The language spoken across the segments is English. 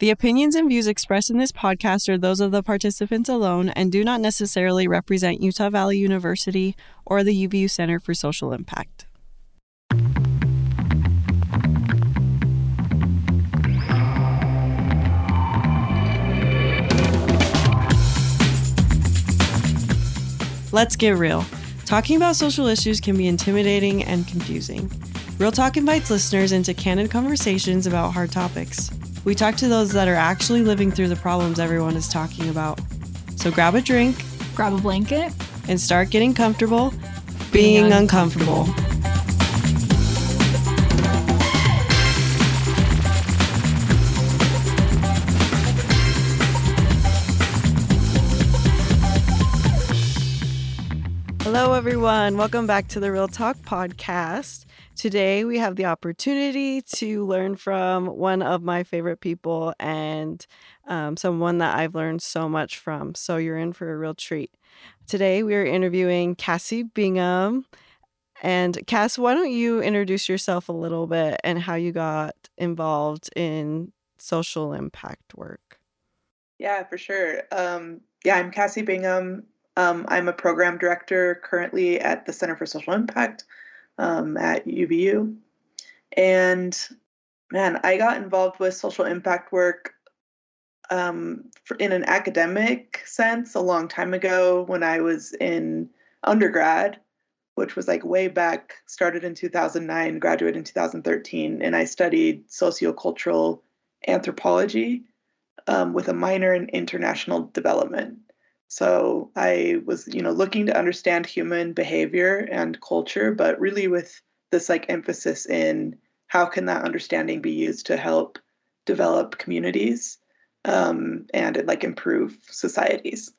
The opinions and views expressed in this podcast are those of the participants alone and do not necessarily represent Utah Valley University or the UVU Center for Social Impact. Let's get real. Talking about social issues can be intimidating and confusing. Real Talk invites listeners into candid conversations about hard topics. We talk to those that are actually living through the problems everyone is talking about. So grab a drink, grab a blanket, and start getting comfortable being, being uncomfortable. uncomfortable. Hello, everyone. Welcome back to the Real Talk podcast. Today, we have the opportunity to learn from one of my favorite people and um, someone that I've learned so much from. So, you're in for a real treat. Today, we are interviewing Cassie Bingham. And, Cass, why don't you introduce yourself a little bit and how you got involved in social impact work? Yeah, for sure. Um, yeah, I'm Cassie Bingham. Um, I'm a program director currently at the Center for Social Impact um, at UVU. And man, I got involved with social impact work um, in an academic sense a long time ago when I was in undergrad, which was like way back, started in 2009, graduated in 2013, and I studied sociocultural anthropology um, with a minor in international development. So I was, you know, looking to understand human behavior and culture, but really with this like emphasis in how can that understanding be used to help develop communities um, and like improve societies.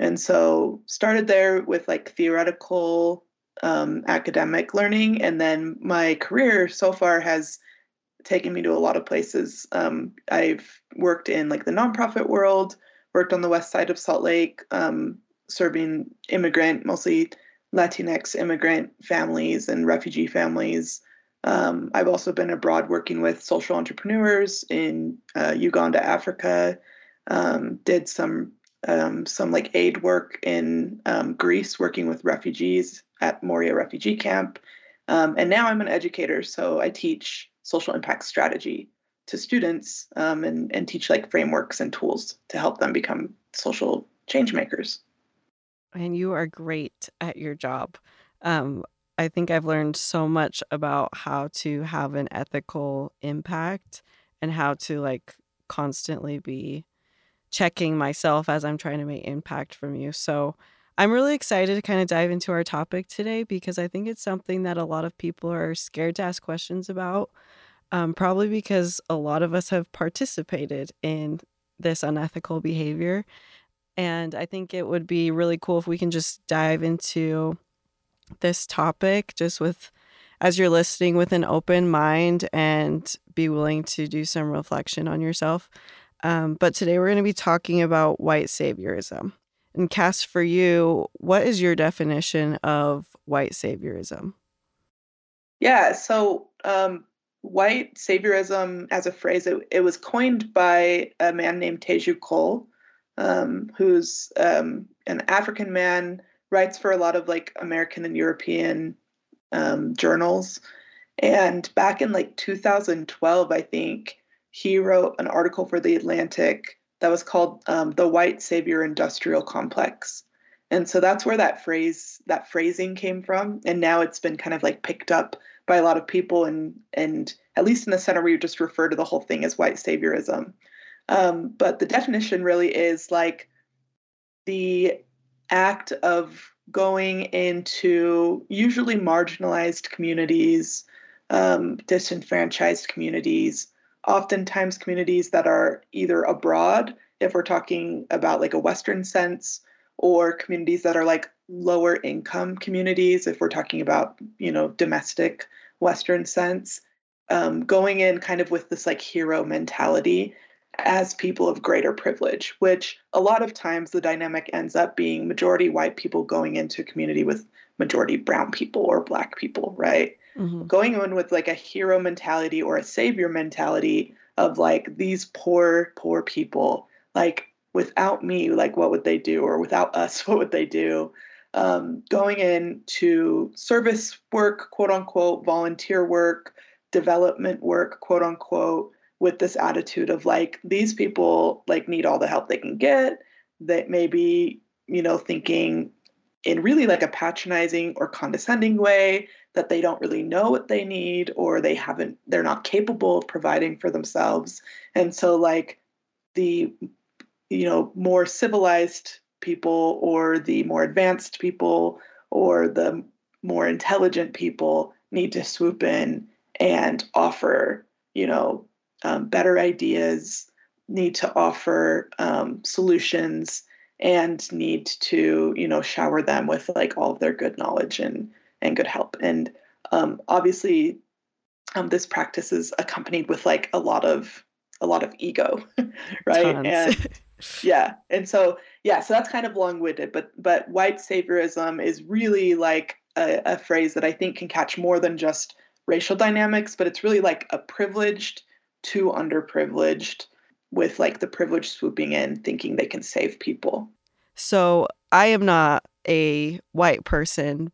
And so started there with like theoretical um, academic learning, and then my career so far has taken me to a lot of places. Um, I've worked in like the nonprofit world worked on the west side of Salt Lake, um, serving immigrant, mostly Latinx immigrant families and refugee families. Um, I've also been abroad working with social entrepreneurs in uh, Uganda, Africa. Um, did some um, some like aid work in um, Greece, working with refugees at Moria refugee camp. Um, and now I'm an educator, so I teach social impact strategy to students um, and, and teach like frameworks and tools to help them become social change makers. And you are great at your job. Um, I think I've learned so much about how to have an ethical impact and how to like constantly be checking myself as I'm trying to make impact from you. So I'm really excited to kind of dive into our topic today because I think it's something that a lot of people are scared to ask questions about um, probably because a lot of us have participated in this unethical behavior. And I think it would be really cool if we can just dive into this topic just with, as you're listening, with an open mind and be willing to do some reflection on yourself. Um, but today we're going to be talking about white saviorism. And Cass, for you, what is your definition of white saviorism? Yeah, so um, white saviorism as a phrase, it, it was coined by a man named Teju Cole, um, who's um, an African man, writes for a lot of like American and European um, journals. And back in like 2012, I think, he wrote an article for The Atlantic that was called um, The White Savior Industrial Complex. And so that's where that phrase, that phrasing came from. And now it's been kind of like picked up by a lot of people, and and at least in the center, we just refer to the whole thing as white saviorism. Um, but the definition really is like the act of going into usually marginalized communities, um, disenfranchised communities, oftentimes communities that are either abroad, if we're talking about like a Western sense, or communities that are like lower income communities, if we're talking about, you know, domestic Western sense, um, going in kind of with this like hero mentality as people of greater privilege, which a lot of times the dynamic ends up being majority white people going into a community with majority brown people or black people, right? Mm-hmm. Going in with like a hero mentality or a savior mentality of like these poor, poor people. Like without me, like what would they do? Or without us, what would they do? Um, going into service work, quote unquote, volunteer work, development work, quote unquote, with this attitude of like these people like need all the help they can get. That maybe, you know, thinking in really like a patronizing or condescending way that they don't really know what they need or they haven't they're not capable of providing for themselves and so like the you know more civilized people or the more advanced people or the more intelligent people need to swoop in and offer you know um, better ideas need to offer um, solutions and need to you know shower them with like all of their good knowledge and and good help. And um, obviously um, this practice is accompanied with like a lot of a lot of ego right? Tons. and yeah. And so yeah so that's kind of long-winded but but white saviorism is really like a, a phrase that i think can catch more than just racial dynamics but it's really like a privileged to underprivileged with like the privileged swooping in thinking they can save people. So i am not a white person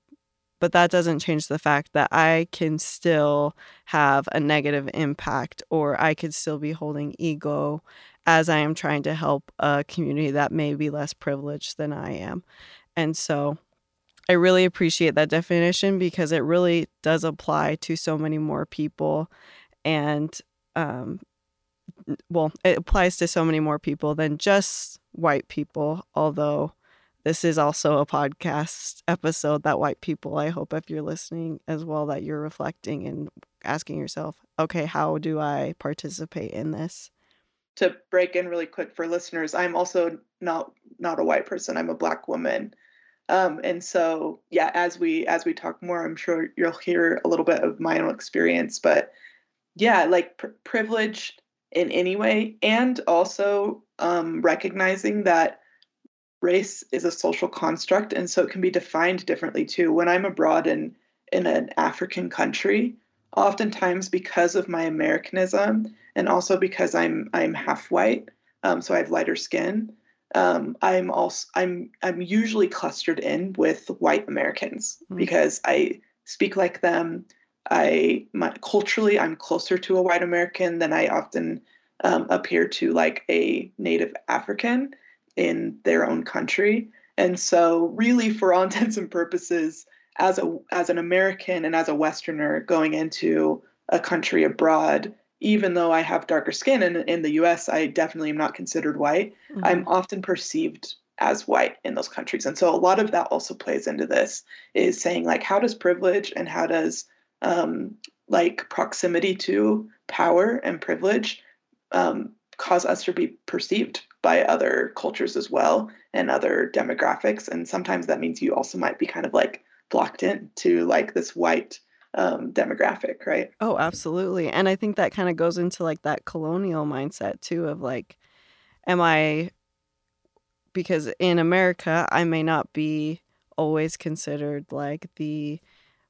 but that doesn't change the fact that I can still have a negative impact or I could still be holding ego as I am trying to help a community that may be less privileged than I am. And so I really appreciate that definition because it really does apply to so many more people. And, um, well, it applies to so many more people than just white people, although this is also a podcast episode that white people, I hope if you're listening as well, that you're reflecting and asking yourself, okay, how do I participate in this? To break in really quick for listeners, I'm also not not a white person. I'm a black woman. Um, and so yeah, as we as we talk more, I'm sure you'll hear a little bit of my own experience. But yeah, like pr- privilege in any way, and also um, recognizing that race is a social construct, and so it can be defined differently too. When I'm abroad in in an African country, oftentimes because of my Americanism and also because I'm I'm half white, um, so I have lighter skin. Um, I'm also I'm I'm usually clustered in with white Americans mm-hmm. because I speak like them. I my, culturally I'm closer to a white American than I often um, appear to like a native African in their own country. And so, really, for all intents and purposes, as a as an American and as a Westerner going into a country abroad, even though I have darker skin in, in the US, I definitely am not considered white. Mm-hmm. I'm often perceived as white in those countries. And so a lot of that also plays into this is saying like how does privilege and how does um, like proximity to power and privilege um, cause us to be perceived by other cultures as well and other demographics. And sometimes that means you also might be kind of like blocked in to like this white um, demographic, right? Oh, absolutely. And I think that kind of goes into like that colonial mindset too of like, am I, because in America, I may not be always considered like the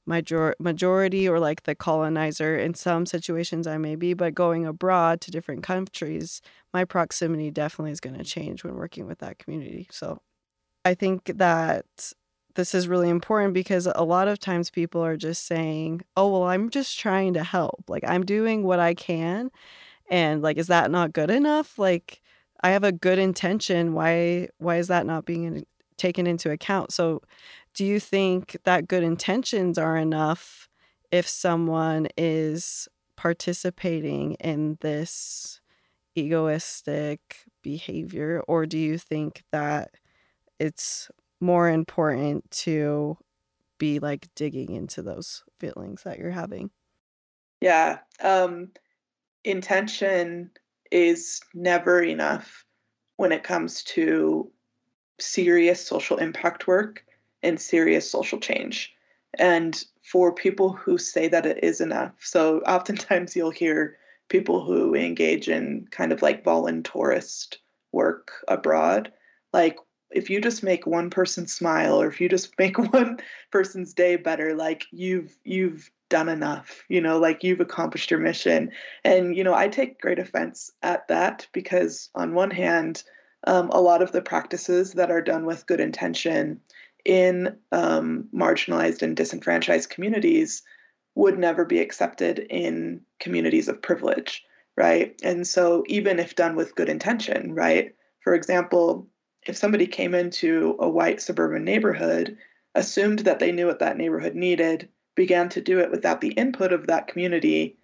major- majority or like the colonizer. In some situations, I may be, but going abroad to different countries, my proximity definitely is going to change when working with that community. So I think that this is really important because a lot of times people are just saying, "Oh, well, I'm just trying to help. Like I'm doing what I can." And like is that not good enough? Like I have a good intention. Why why is that not being taken into account? So do you think that good intentions are enough if someone is participating in this egoistic behavior or do you think that it's more important to be like digging into those feelings that you're having. Yeah. Um, intention is never enough when it comes to serious social impact work and serious social change. And for people who say that it is enough, so oftentimes you'll hear people who engage in kind of like voluntourist work abroad, like, if you just make one person smile or if you just make one person's day better like you've you've done enough you know like you've accomplished your mission. And you know i take great offense at that because on one hand um, a lot of the practices that are done with good intention in um, marginalized and disenfranchised communities would never be accepted in communities of privilege right? And so even if done with good intention right? For example if somebody came into a white suburban neighborhood assumed that they knew what that neighborhood needed began to do it without the input of that community.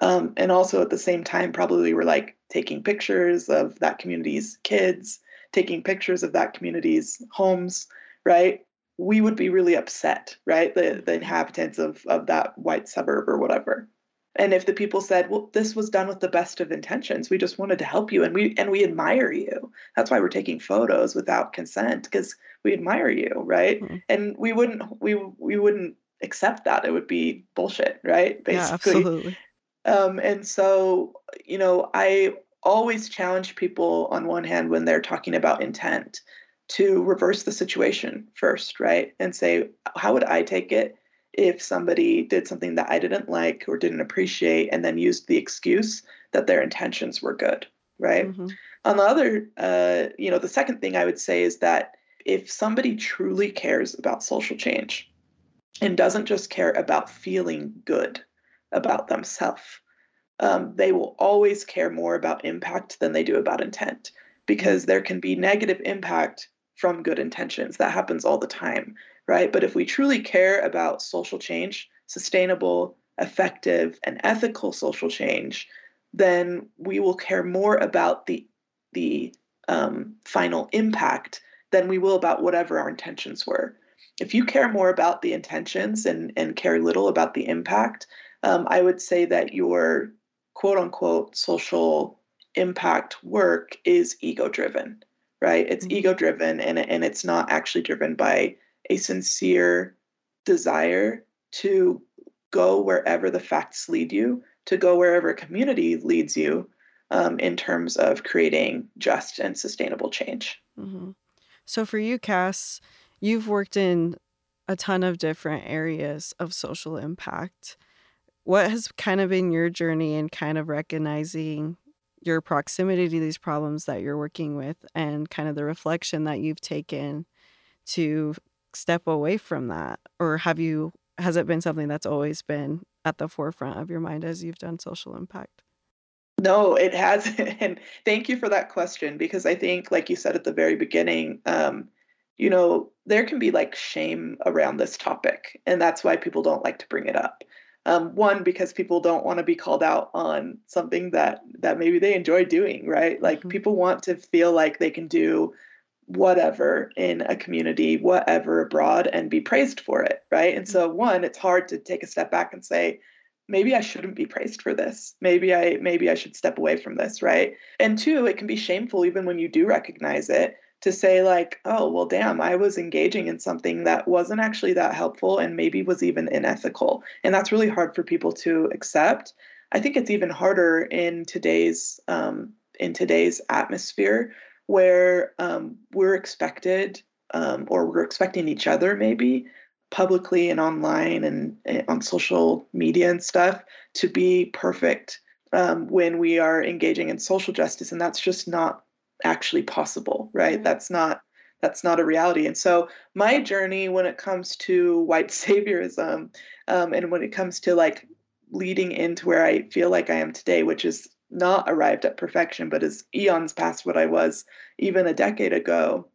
Um, and also at the same time, probably were like taking pictures of that community's kids, taking pictures of that community's homes, right? We would be really upset, right? The, the inhabitants of, of that white suburb or whatever. And if the people said, well, this was done with the best of intentions, we just wanted to help you and we and we admire you. That's why we're taking photos without consent, because we admire you, right? Mm-hmm. And we wouldn't we we wouldn't accept that. It would be bullshit, right? Basically. Yeah, absolutely. Um, and so, you know, I always challenge people on one hand when they're talking about intent to reverse the situation first, right? And say, how would I take it if somebody did something that I didn't like or didn't appreciate and then used the excuse that their intentions were good, right? Mm-hmm. On the other, uh, you know, the second thing I would say is that if somebody truly cares about social change, and doesn't just care about feeling good about themselves. Um, they will always care more about impact than they do about intent because there can be negative impact from good intentions. That happens all the time, right? But if we truly care about social change, sustainable, effective, and ethical social change, then we will care more about the the um, final impact than we will about whatever our intentions were if you care more about the intentions and, and care little about the impact, um, I would say that your quote unquote social impact work is ego driven, right? It's mm-hmm. ego driven and, and it's not actually driven by a sincere desire to go wherever the facts lead you, to go wherever community leads you um, in terms of creating just and sustainable change. Mm-hmm. So for you, Cass, you've worked in a ton of different areas of social impact. What has kind of been your journey in kind of recognizing your proximity to these problems that you're working with and kind of the reflection that you've taken to step away from that? Or have you, has it been something that's always been at the forefront of your mind as you've done social impact? No, it hasn't and thank you for that question because I think, like you said at the very beginning, um, you know, there can be like shame around this topic, and that's why people don't like to bring it up. Um, one, because people don't want to be called out on something that that maybe they enjoy doing, right? Like mm-hmm. people want to feel like they can do whatever in a community, whatever abroad, and be praised for it, right? And so, mm-hmm. one, it's hard to take a step back and say, maybe I shouldn't be praised for this. Maybe I maybe I should step away from this, right? And two, it can be shameful even when you do recognize it to say like oh well damn i was engaging in something that wasn't actually that helpful and maybe was even unethical and that's really hard for people to accept i think it's even harder in today's um, in today's atmosphere where um, we're expected um, or we're expecting each other maybe publicly and online and, and on social media and stuff to be perfect um, when we are engaging in social justice and that's just not actually possible, right? Mm-hmm. That's not that's not a reality. And so my journey when it comes to white saviorism um, and when it comes to like leading into where I feel like I am today, which is not arrived at perfection, but is eons past what I was even a decade ago.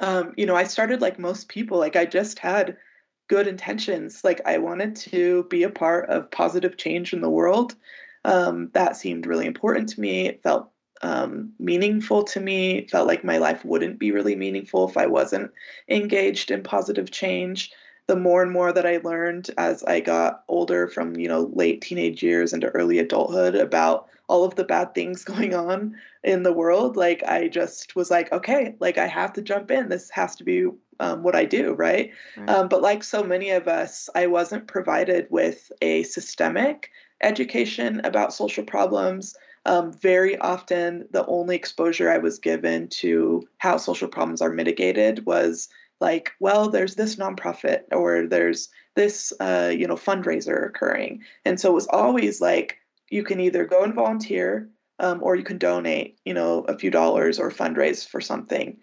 Um, you know, I started like most people, like I just had good intentions. Like I wanted to be a part of positive change in the world. Um, that seemed really important to me. It felt um, meaningful to me. felt like my life wouldn't be really meaningful if I wasn't engaged in positive change. The more and more that I learned as I got older, from you know late teenage years into early adulthood, about all of the bad things going on in the world, like I just was like, okay, like I have to jump in. This has to be um, what I do, right? right. Um, but like so many of us, I wasn't provided with a systemic education about social problems um, very often, the only exposure I was given to how social problems are mitigated was like, well, there's this nonprofit or there's this, uh, you know, fundraiser occurring. And so it was always like, you can either go and volunteer um, or you can donate, you know, a few dollars or fundraise for something.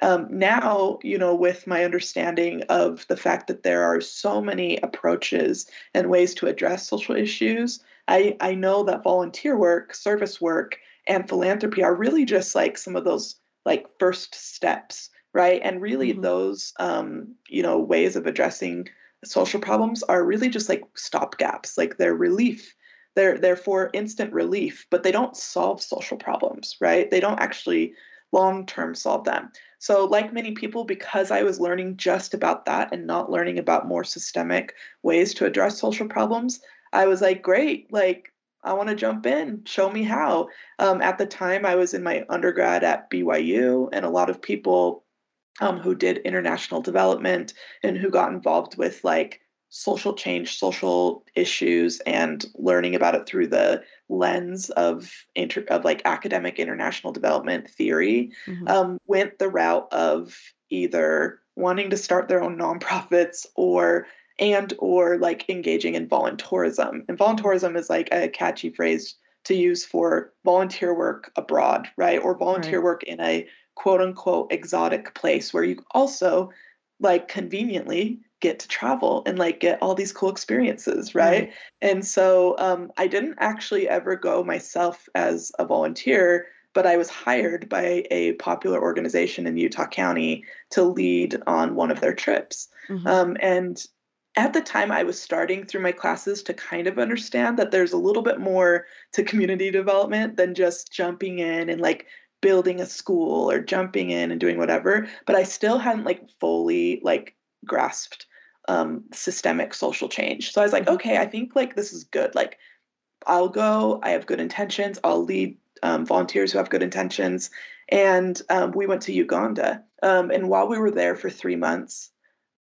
Um, now, you know, with my understanding of the fact that there are so many approaches and ways to address social issues, I, I know that volunteer work, service work, and philanthropy are really just like some of those like first steps, right? And really, mm-hmm. those, um, you know, ways of addressing social problems are really just like stopgaps, like they're relief. They're they're for instant relief but they don't solve social problems right? They don't actually long term solve them. So like many people because i was learning just about that and not learning about more systemic ways to address social problems i was like great like i want to jump in. Show me how. Um, at the time i was in my undergrad at byu and a lot of people um, who did international development and who got involved with like social change, social issues, and learning about it through the lens of inter- of like academic international development theory, mm-hmm. um, went the route of either wanting to start their own nonprofits or and or like engaging in voluntourism. And voluntourism is like a catchy phrase to use for volunteer work abroad, right? Or volunteer right. work in a quote unquote exotic place where you also like conveniently get to travel and like get all these cool experiences right mm-hmm. and so um, i didn't actually ever go myself as a volunteer but i was hired by a popular organization in utah county to lead on one of their trips mm-hmm. um, and at the time i was starting through my classes to kind of understand that there's a little bit more to community development than just jumping in and like building a school or jumping in and doing whatever but i still hadn't like fully like grasped um, systemic social change. So I was like, mm-hmm. okay, I think like this is good. Like, I'll go. I have good intentions. I'll lead um, volunteers who have good intentions. And um, we went to Uganda. Um, and while we were there for three months,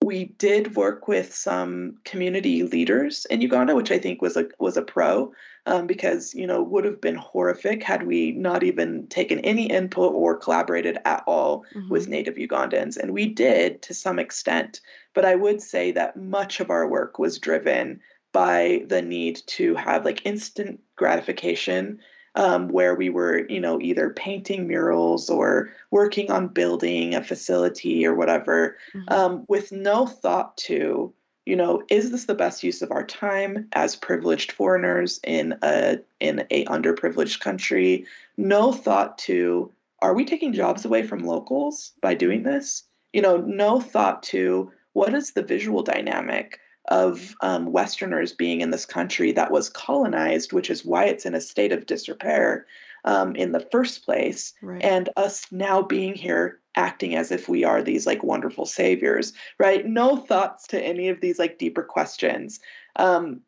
we did work with some community leaders in Uganda, which I think was a was a pro, um, because you know would have been horrific had we not even taken any input or collaborated at all mm-hmm. with Native Ugandans, and we did to some extent. But I would say that much of our work was driven by the need to have like instant gratification um, where we were, you know, either painting murals or working on building a facility or whatever, mm-hmm. um, with no thought to, you know, is this the best use of our time as privileged foreigners in a in a underprivileged country? No thought to, are we taking jobs away from locals by doing this? You know, no thought to what is the visual dynamic of um, Westerners being in this country that was colonized, which is why it's in a state of disrepair um, in the first place, right. and us now being here acting as if we are these like wonderful saviors, right? No thoughts to any of these like deeper questions. Um,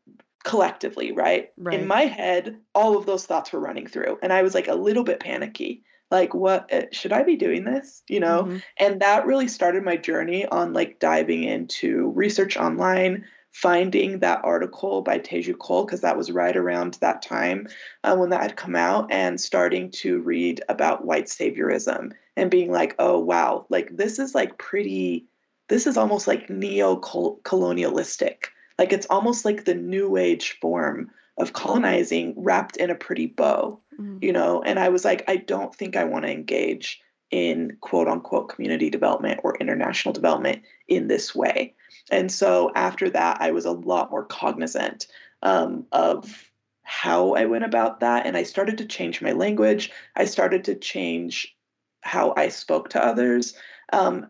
collectively right? right in my head all of those thoughts were running through and i was like a little bit panicky like what eh, should i be doing this? You know? Mm-hmm. and that really started my journey on like diving into research online finding that article by teju cole because that was right around that time uh, when that had come out and starting to read about white saviorism and being like oh wow like this is like pretty this is almost like neo-colonialistic. Like it's almost like the new age form of colonizing wrapped in a pretty bow mm-hmm. you know and i was like i don't think i want to engage in quote unquote community development or international development in this way. And so after that i was a lot more cognizant um, of how i went about that and i started to change my language. I started to change how i spoke to others. Um,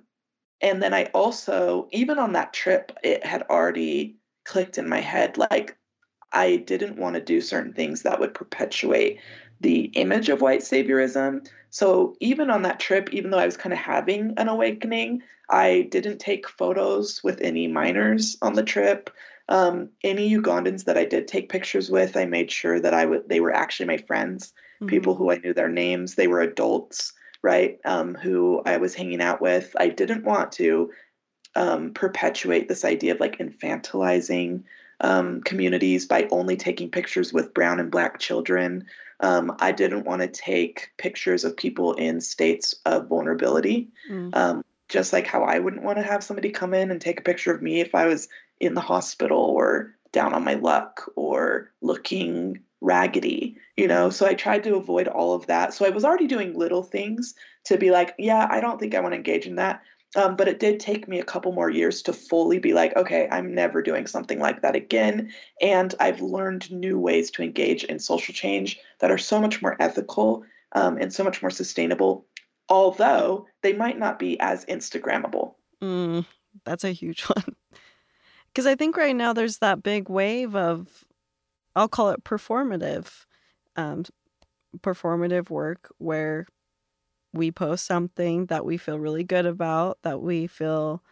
and then i also even on that trip it had already clicked in my head like I didn't want to do certain things that would perpetuate the image of white saviorism. So even on that trip, even though I was kind of having an awakening, I didn't take photos with any minors on the trip. Um, any Ugandans that I did take pictures with, I made sure that I would they were actually my friends, mm-hmm. people who I knew their names. They were adults, right? Um, who I was hanging out with. I didn't want to um, perpetuate this idea of like infantilizing um, communities by only taking pictures with brown and black children. Um, I didn't want to take pictures of people in states of vulnerability. Mm. Um, just like how I wouldn't want to have somebody come in and take a picture of me if I was in the hospital or down on my luck or looking raggedy, you know? So I tried to avoid all of that. So I was already doing little things to be like, yeah, I don't think I want to engage in that. Um, but it did take me a couple more years to fully be like, okay, I'm never doing something like that again. And I've learned new ways to engage in social change that are so much more ethical um, and so much more sustainable, although they might not be as Instagrammable. Mm, that's a huge one. Because I think right now there's that big wave of, I'll call it performative, um, performative work where we post something that we feel really good about, that we feel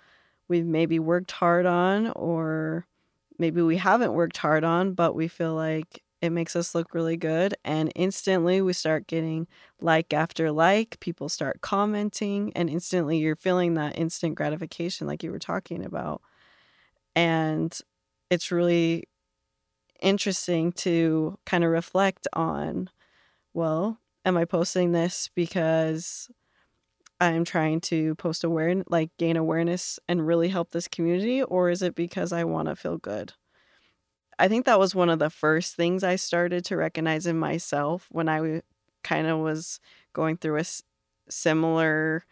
we've maybe worked hard on, or maybe we haven't worked hard on, but we feel like it makes us look really good. And instantly we start getting like after like, people start commenting, and instantly you're feeling that instant gratification, like you were talking about. And it's really interesting to kind of reflect on well, am I posting this because I'm trying to post awareness, like gain awareness and really help this community, or is it because I want to feel good? I think that was one of the first things I started to recognize in myself when I kind of was going through a similar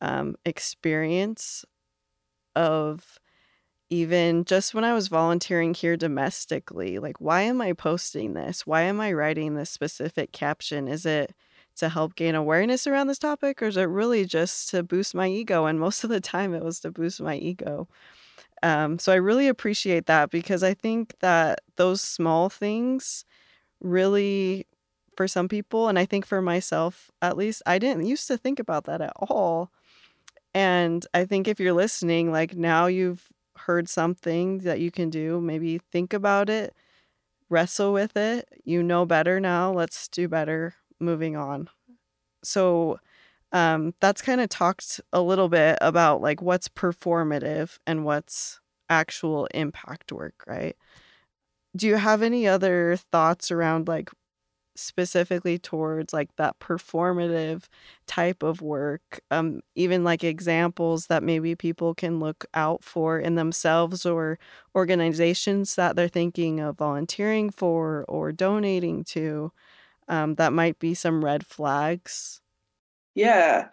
um, experience of even just when I was volunteering here domestically, like, why am I posting this? Why am I writing this specific caption? Is it to help gain awareness around this topic, or is it really just to boost my ego? And most of the time, it was to boost my ego. Um, so I really appreciate that because I think that those small things really, for some people, and I think for myself at least, I didn't used to think about that at all. And I think if you're listening, like now you've heard something that you can do, maybe think about it, wrestle with it. You know better now. Let's do better moving on. So um, that's kind of talked a little bit about like what's performative and what's actual impact work, right? Do you have any other thoughts around like specifically towards like that performative type of work um even like examples that maybe people can look out for in themselves or organizations that they're thinking of volunteering for or donating to um that might be some red flags? Yeah.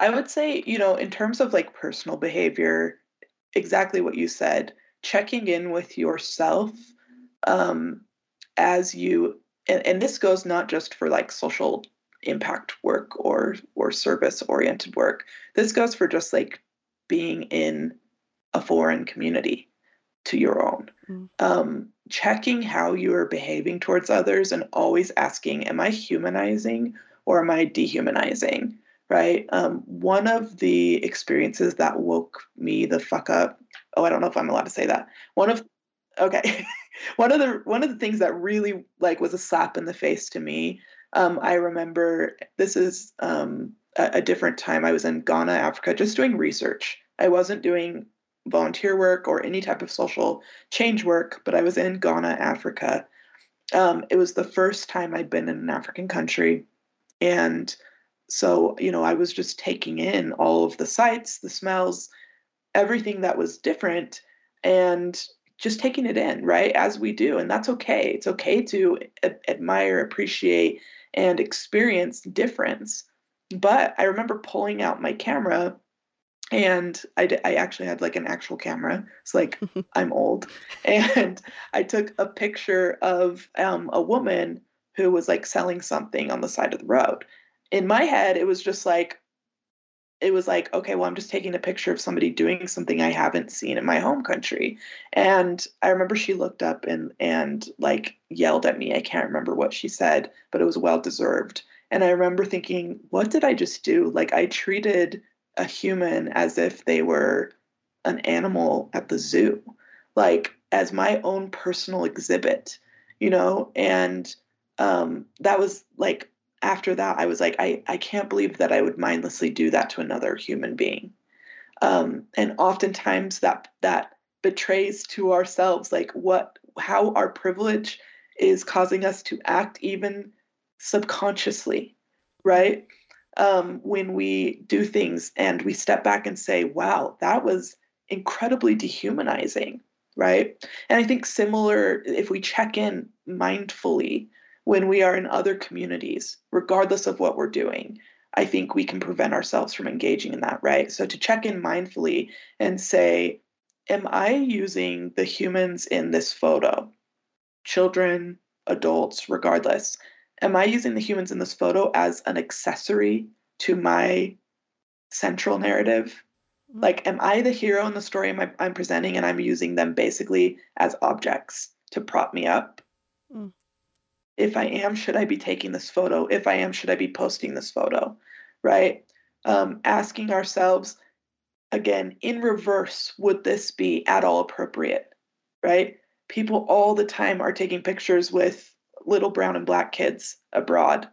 I would say you know in terms of like personal behavior exactly what you said checking in with yourself um as you and, and this goes not just for like social impact work or or service oriented work. This goes for just like being in a foreign community to your own. Mm. um, checking how you are behaving towards others and always asking am i humanizing or am i dehumanizing? Right? Um, one of the experiences that woke me the fuck up oh i don't know if i'm allowed to say that. One of okay one of the one of the things that really like was a slap in the face to me um, i remember this is um, a, a, different time. I was in ghana africa just doing research. I wasn't doing volunteer work or any type of social change work but i was in ghana africa. Um, it was the first time i'd been in an african country. And so you know i was just taking in all of the sights the smells everything that was different. And just taking it in, right? As we do. And that's okay. It's okay to a- admire, appreciate, and experience difference. But I remember pulling out my camera and I, d- I actually had like an actual camera. It's like I'm old. And I took a picture of um, a woman who was like selling something on the side of the road. In my head, it was just like, it was like, okay, well, I'm just taking a picture of somebody doing something I haven't seen in my home country. And I remember she looked up and and like yelled at me. I can't remember what she said, but it was well deserved. And I remember thinking, what did I just do? Like I treated a human as if they were an animal at the zoo, like as my own personal exhibit, you know? And um, that was like after that, I was like, I, I can't believe that I would mindlessly do that to another human being. Um, and oftentimes that that betrays to ourselves like what how our privilege is causing us to act even subconsciously, right? um, when we do things and we step back and say, wow, that was incredibly dehumanizing, right? And I think similar, if we check in mindfully when we are in other communities, regardless of what we're doing, I think we can prevent ourselves from engaging in that, right? So to check in mindfully and say, am I using the humans in this photo, children, adults, regardless, am I using the humans in this photo as an accessory to my central narrative? Mm. Like, am I the hero in the story I'm, I'm presenting and I'm using them basically as objects to prop me up? Mm. If I am, should I be taking this photo? If I am, should I be posting this photo? Right? Um, asking ourselves, again, in reverse, would this be at all appropriate? Right? People all the time are taking pictures with little brown and black kids abroad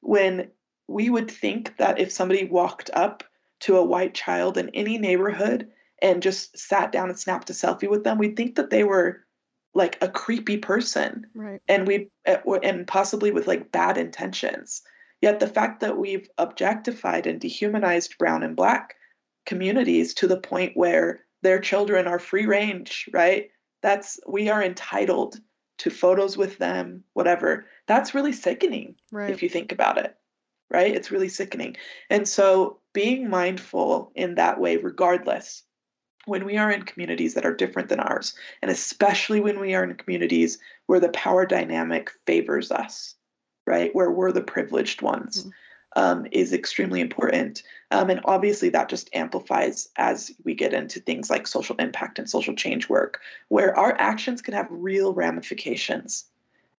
when we would think that if somebody walked up to a white child in any neighborhood and just sat down and snapped a selfie with them, we'd think that they were like a creepy person. Right. And we eh, and possibly with like bad intentions. Yet the fact that we've objectified and dehumanized brown and black communities to the point where their children are free range, right? That's we are entitled to photos with them, whatever. That's really sickening right. if you think about it right? It's really sickening. And so being mindful in that way, regardless, when we are in communities that are different than ours, and especially when we are in communities where the power dynamic favors us, right? Where we're the privileged ones. Mm-hmm. Um, is extremely important. Um, and obviously, that just amplifies as we get into things like social impact and social change work, where our actions can have real ramifications,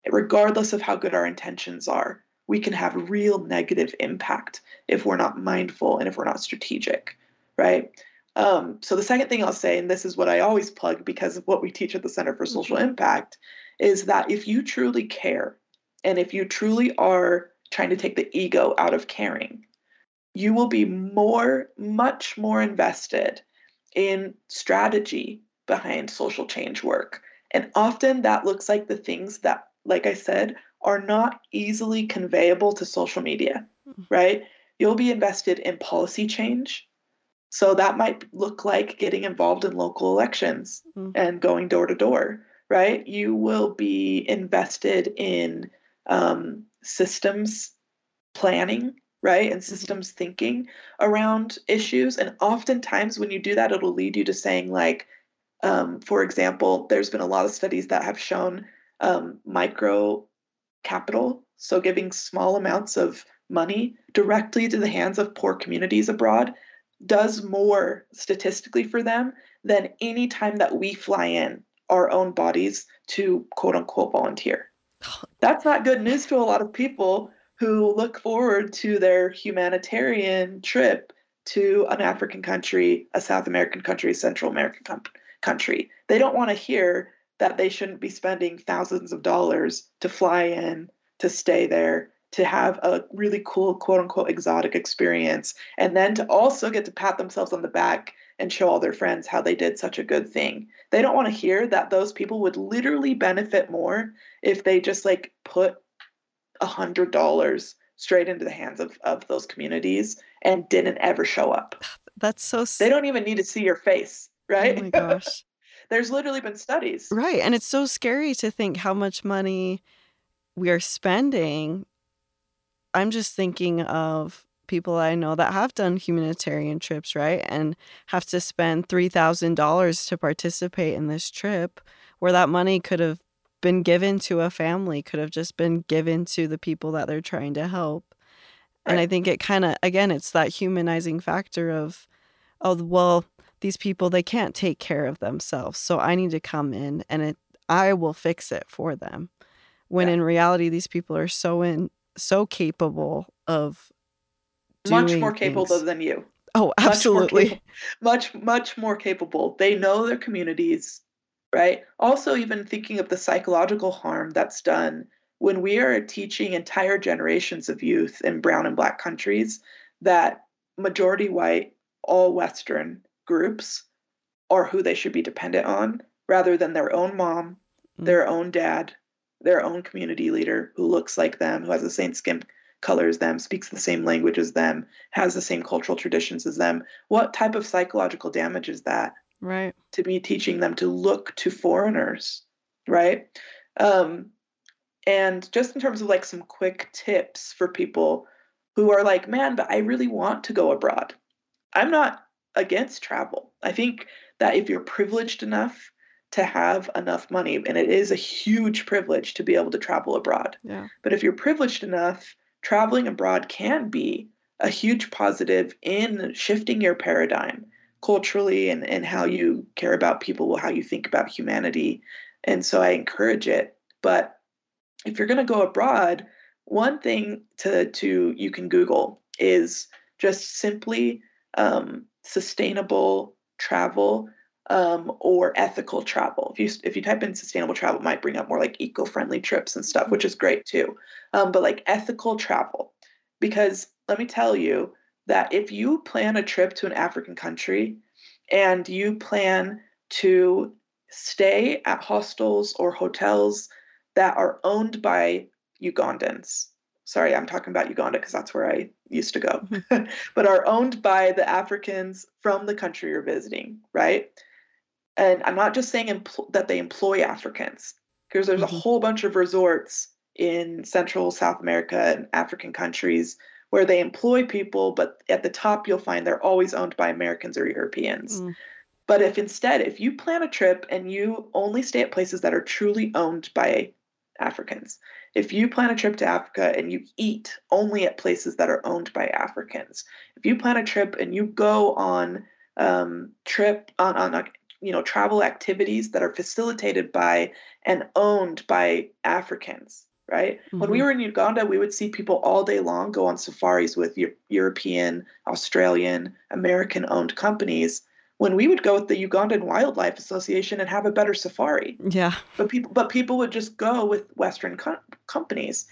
regardless of how good our intentions are we can have real negative impact if we're not mindful and if we're not strategic, right? Um, so the second thing I'll say, and this is what I always plug because of what we teach at the Center for Social mm-hmm. Impact, is that if you truly care and if you truly are trying to take the ego out of caring, you will be more, much more invested in strategy behind social change work. And often that looks like the things that, like I said, are not easily conveyable to social media, mm-hmm. right? You'll be invested in policy change. So that might look like getting involved in local elections mm-hmm. and going door to door, right? You will be invested in um, systems planning, right? And mm-hmm. systems thinking around issues. And oftentimes, when you do that, it'll lead you to saying, like, um, for example, there's been a lot of studies that have shown um, micro capital, so giving small amounts of money directly to the hands of poor communities abroad, does more statistically for them than any time that we fly in our own bodies to quote unquote volunteer. That's not good news to a lot of people who look forward to their humanitarian trip to an African country, a South American country, a Central American com- country. They don't want to hear that they shouldn't be spending thousands of dollars to fly in, to stay there, to have a really cool, quote unquote, exotic experience, and then to also get to pat themselves on the back and show all their friends how they did such a good thing. They don't want to hear that those people would literally benefit more if they just like put a hundred dollars straight into the hands of, of those communities and didn't ever show up. That's so They don't even need to see your face, right? Oh my gosh. There's literally been studies. Right. And it's so scary to think how much money we are spending. I'm just thinking of people I know that have done humanitarian trips, right? And have to spend $3,000 to participate in this trip where that money could have been given to a family, could have just been given to the people that they're trying to help. Right. And I think it kind of, again, it's that humanizing factor of, oh, well, these people they can't take care of themselves so i need to come in and it i will fix it for them when yeah. in reality these people are so in so capable of much more capable than you. Oh absolutely. much, much much more capable. They know their communities right? Also even thinking of the psychological harm that's done when we are teaching entire generations of youth in brown and black countries that majority white all western groups are who they should be dependent on rather than their own mom, mm-hmm. their own dad, their own community leader who looks like them, who has the same skin color as them, speaks the same language as them, has the same cultural traditions as them. What type of psychological damage is that? Right. To be teaching them to look to foreigners, right? Um, and just in terms of like some quick tips for people who are like, man, but I really want to go abroad. I'm not against travel. I think that if you're privileged enough to have enough money, and it is a huge privilege to be able to travel abroad. Yeah. But if you're privileged enough, traveling abroad can be a huge positive in shifting your paradigm culturally and, and how you care about people, how you think about humanity. And so I encourage it. But if you're going to go abroad, one thing to, to you can Google is just simply um, sustainable travel um, or ethical travel. If you if you type in sustainable travel, it might bring up more like eco-friendly trips and stuff, which is great too. Um, but like ethical travel, because let me tell you that if you plan a trip to an African country and you plan to stay at hostels or hotels that are owned by Ugandans. Sorry, I'm talking about Uganda because that's where I used to go, mm-hmm. but are owned by the Africans from the country you're visiting, right? And I'm not just saying empl- that they employ Africans, because there's mm-hmm. a whole bunch of resorts in Central, South America, and African countries where they employ people, but at the top you'll find they're always owned by Americans or Europeans. Mm. But if instead, if you plan a trip and you only stay at places that are truly owned by Africans, if you plan a trip to Africa and you eat only at places that are owned by Africans, if you plan a trip and you go on um, trip on, on you know travel activities that are facilitated by and owned by Africans, right? Mm-hmm. When we mm-hmm. were in Uganda, we would see people all day long go on safaris with European, Australian, American owned companies when we would go with the Ugandan Wildlife Association and have a better safari. Yeah. But people but people would just go with western co- companies.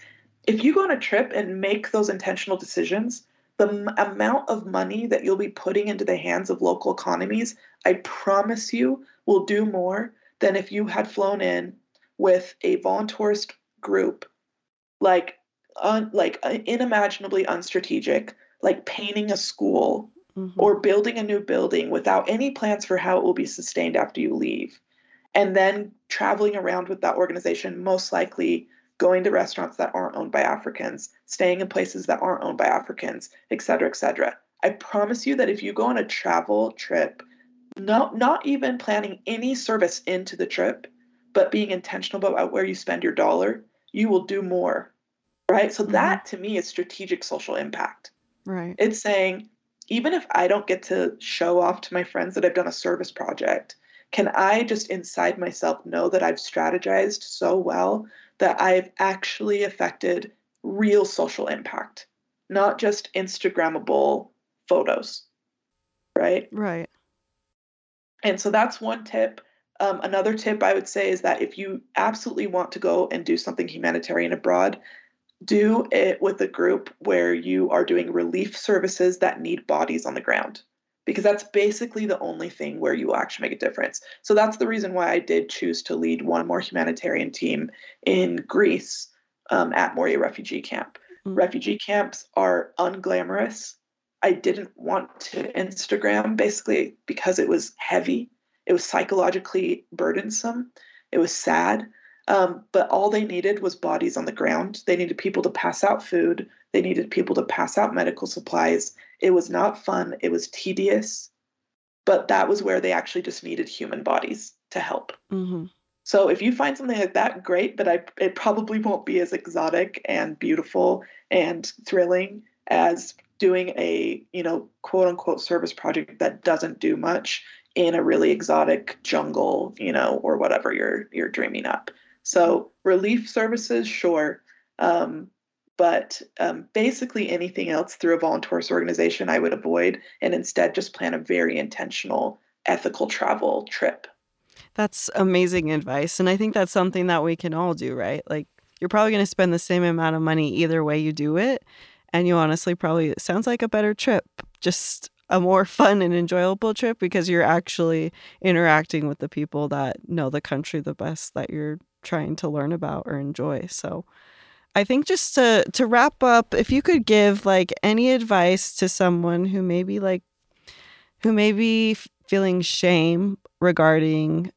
If you go on a trip and make those intentional decisions, the m- amount of money that you'll be putting into the hands of local economies, I promise you, will do more than if you had flown in with a voluntourist group like un, like uh, unimaginably unstrategic, like painting a school mm-hmm. or building a new building without any plans for how it will be sustained after you leave. And then traveling around with that organization, most likely going to restaurants that aren't owned by Africans, staying in places that aren't owned by Africans, et cetera, et cetera. I promise you that if you go on a travel trip, not, not even planning any service into the trip, but being intentional about where you spend your dollar, you will do more. Right. So mm-hmm. that to me is strategic social impact. Right. It's saying, even if I don't get to show off to my friends that I've done a service project, can I just inside myself know that I've strategized so well that I've actually affected real social impact, not just Instagrammable photos? Right? Right. And so that's one tip. Um, another tip I would say is that if you absolutely want to go and do something humanitarian abroad, do it with a group where you are doing relief services that need bodies on the ground because that's basically the only thing where you will actually make a difference. So that's the reason why I did choose to lead one more humanitarian team in Greece um, at Moria refugee camp. Mm-hmm. Refugee camps are unglamorous. I didn't want to Instagram basically because it was heavy. It was psychologically burdensome. It was sad. Um, but all they needed was bodies on the ground. They needed people to pass out food. They needed people to pass out medical supplies. It was not fun. It was tedious. But that was where they actually just needed human bodies to help. Mm-hmm. So if you find something like that, great. But I, it probably won't be as exotic and beautiful and thrilling as doing a you know quote unquote service project that doesn't do much in a really exotic jungle, you know, or whatever you're you're dreaming up. So relief services, sure. Um, but um, basically anything else through a volunteers organization I would avoid and instead just plan a very intentional ethical travel trip. That's amazing advice. And I think that's something that we can all do, right? Like you're probably going to spend the same amount of money either way you do it. And you honestly probably, it sounds like a better trip, just a more fun and enjoyable trip because you're actually interacting with the people that know the country the best that you're trying to learn about or enjoy. So I think just to to wrap up, if you could give like any advice to someone who maybe like who may be feeling shame regarding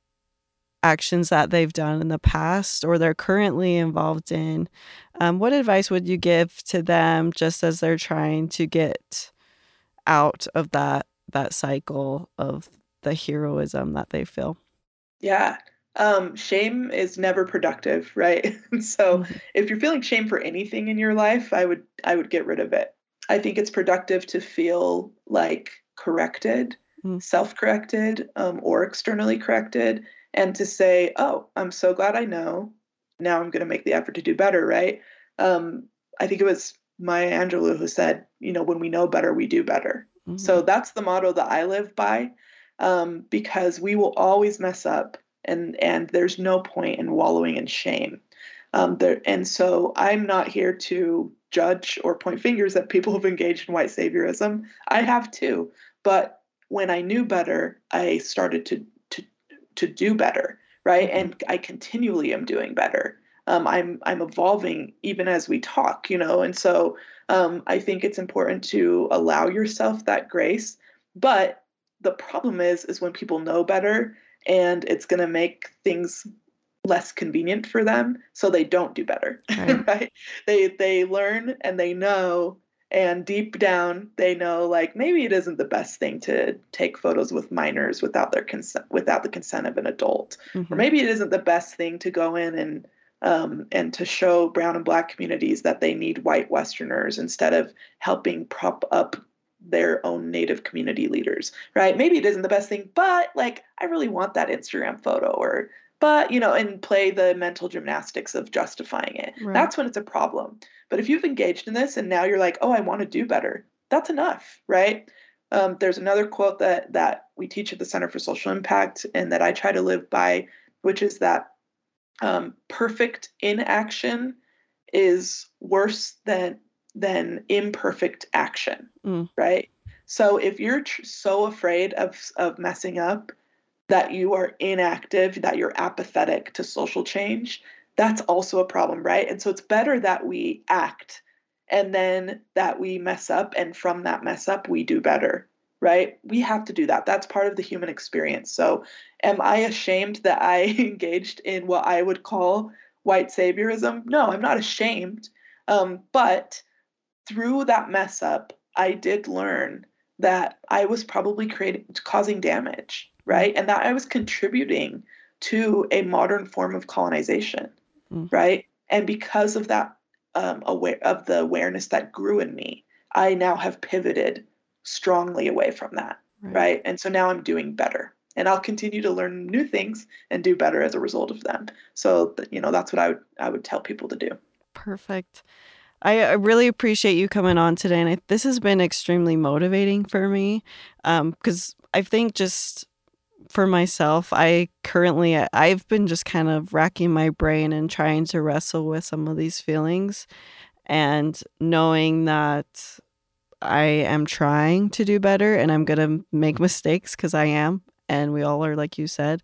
actions that they've done in the past or they're currently involved in, um, what advice would you give to them just as they're trying to get out of that that cycle of the heroism that they feel? Yeah. Um, shame is never productive, right? so mm-hmm. if you're feeling shame for anything in your life, I would I would get rid of it. I think it's productive to feel like corrected, mm-hmm. self-corrected, um, or externally corrected and to say, oh, I'm so glad I know. Now I'm going to make the effort to do better, right? Um, I think it was Maya Angelou who said, you know, when we know better, we do better. Mm-hmm. So that's the motto that I live by um, because we will always mess up and, and there's no point in wallowing in shame. Um, there, and so I'm not here to judge or point fingers at people who've engaged in white saviorism. I have too. But when I knew better, I started to to to do better, right? Mm-hmm. And I continually am doing better. Um, I'm I'm evolving even as we talk, you know, and so um, I think it's important to allow yourself that grace. But the problem is, is when people know better, and it's going to make things less convenient for them, so they don't do better, right? right? They they learn and they know and deep down they know like maybe it isn't the best thing to take photos with minors without their consent without the consent of an adult mm-hmm. or maybe it isn't the best thing to go in and um, and to show brown and black communities that they need white westerners instead of helping prop up their own native community leaders right maybe it isn't the best thing but like i really want that instagram photo or but you know and play the mental gymnastics of justifying it right. that's when it's a problem but if you've engaged in this and now you're like, oh, I want to do better, that's enough, right? Um, there's another quote that that we teach at the Center for Social Impact and that I try to live by, which is that um, perfect inaction is worse than than imperfect action, mm. right? So if you're tr- so afraid of of messing up that you are inactive, that you're apathetic to social change, that's also a problem, right? And so it's better that we act and then that we mess up and from that mess up we do better, right? We have to do that. That's part of the human experience. So am I ashamed that I engaged in what I would call white saviorism? No, I'm not ashamed. Um, but through that mess up, I did learn that I was probably creating causing damage, right? And that I was contributing to a modern form of colonization mm. right? And because of that um, aware of the awareness that grew in me, I now have pivoted strongly away from that, right? right? And so now I'm doing better, and I'll continue to learn new things and do better as a result of them. So you know that's what I would I would tell people to do. Perfect. I, really appreciate you coming on today, and I, this has been extremely motivating for me because um, I think just for myself, I currently I've been just kind of racking my brain and trying to wrestle with some of these feelings and knowing that I am trying to do better and I'm going to make mistakes cuz I am and we all are like you said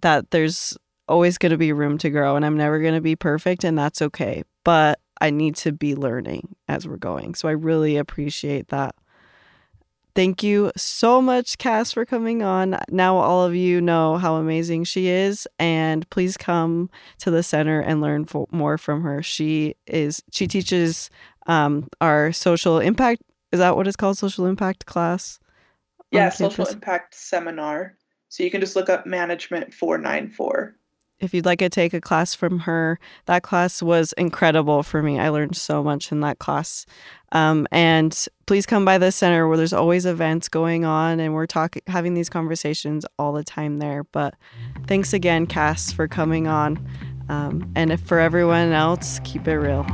that there's always going to be room to grow and I'm never going to be perfect and that's okay. But I need to be learning as we're going. So I really appreciate that. Thank you so much, Cass, for coming on. Now, all of you know how amazing she is, and please come to the center and learn more from her. She is she teaches um, our social impact. Is that what it's called? Social impact class. Yeah, social impact seminar. So you can just look up management four nine four if you'd like to take a class from her, that class was incredible for me. I learned so much in that class. Um, and please come by the center where there's always events going on and we're talking, having these conversations all the time there. But thanks again, Cass, for coming on. Um, and if for everyone else, keep it real.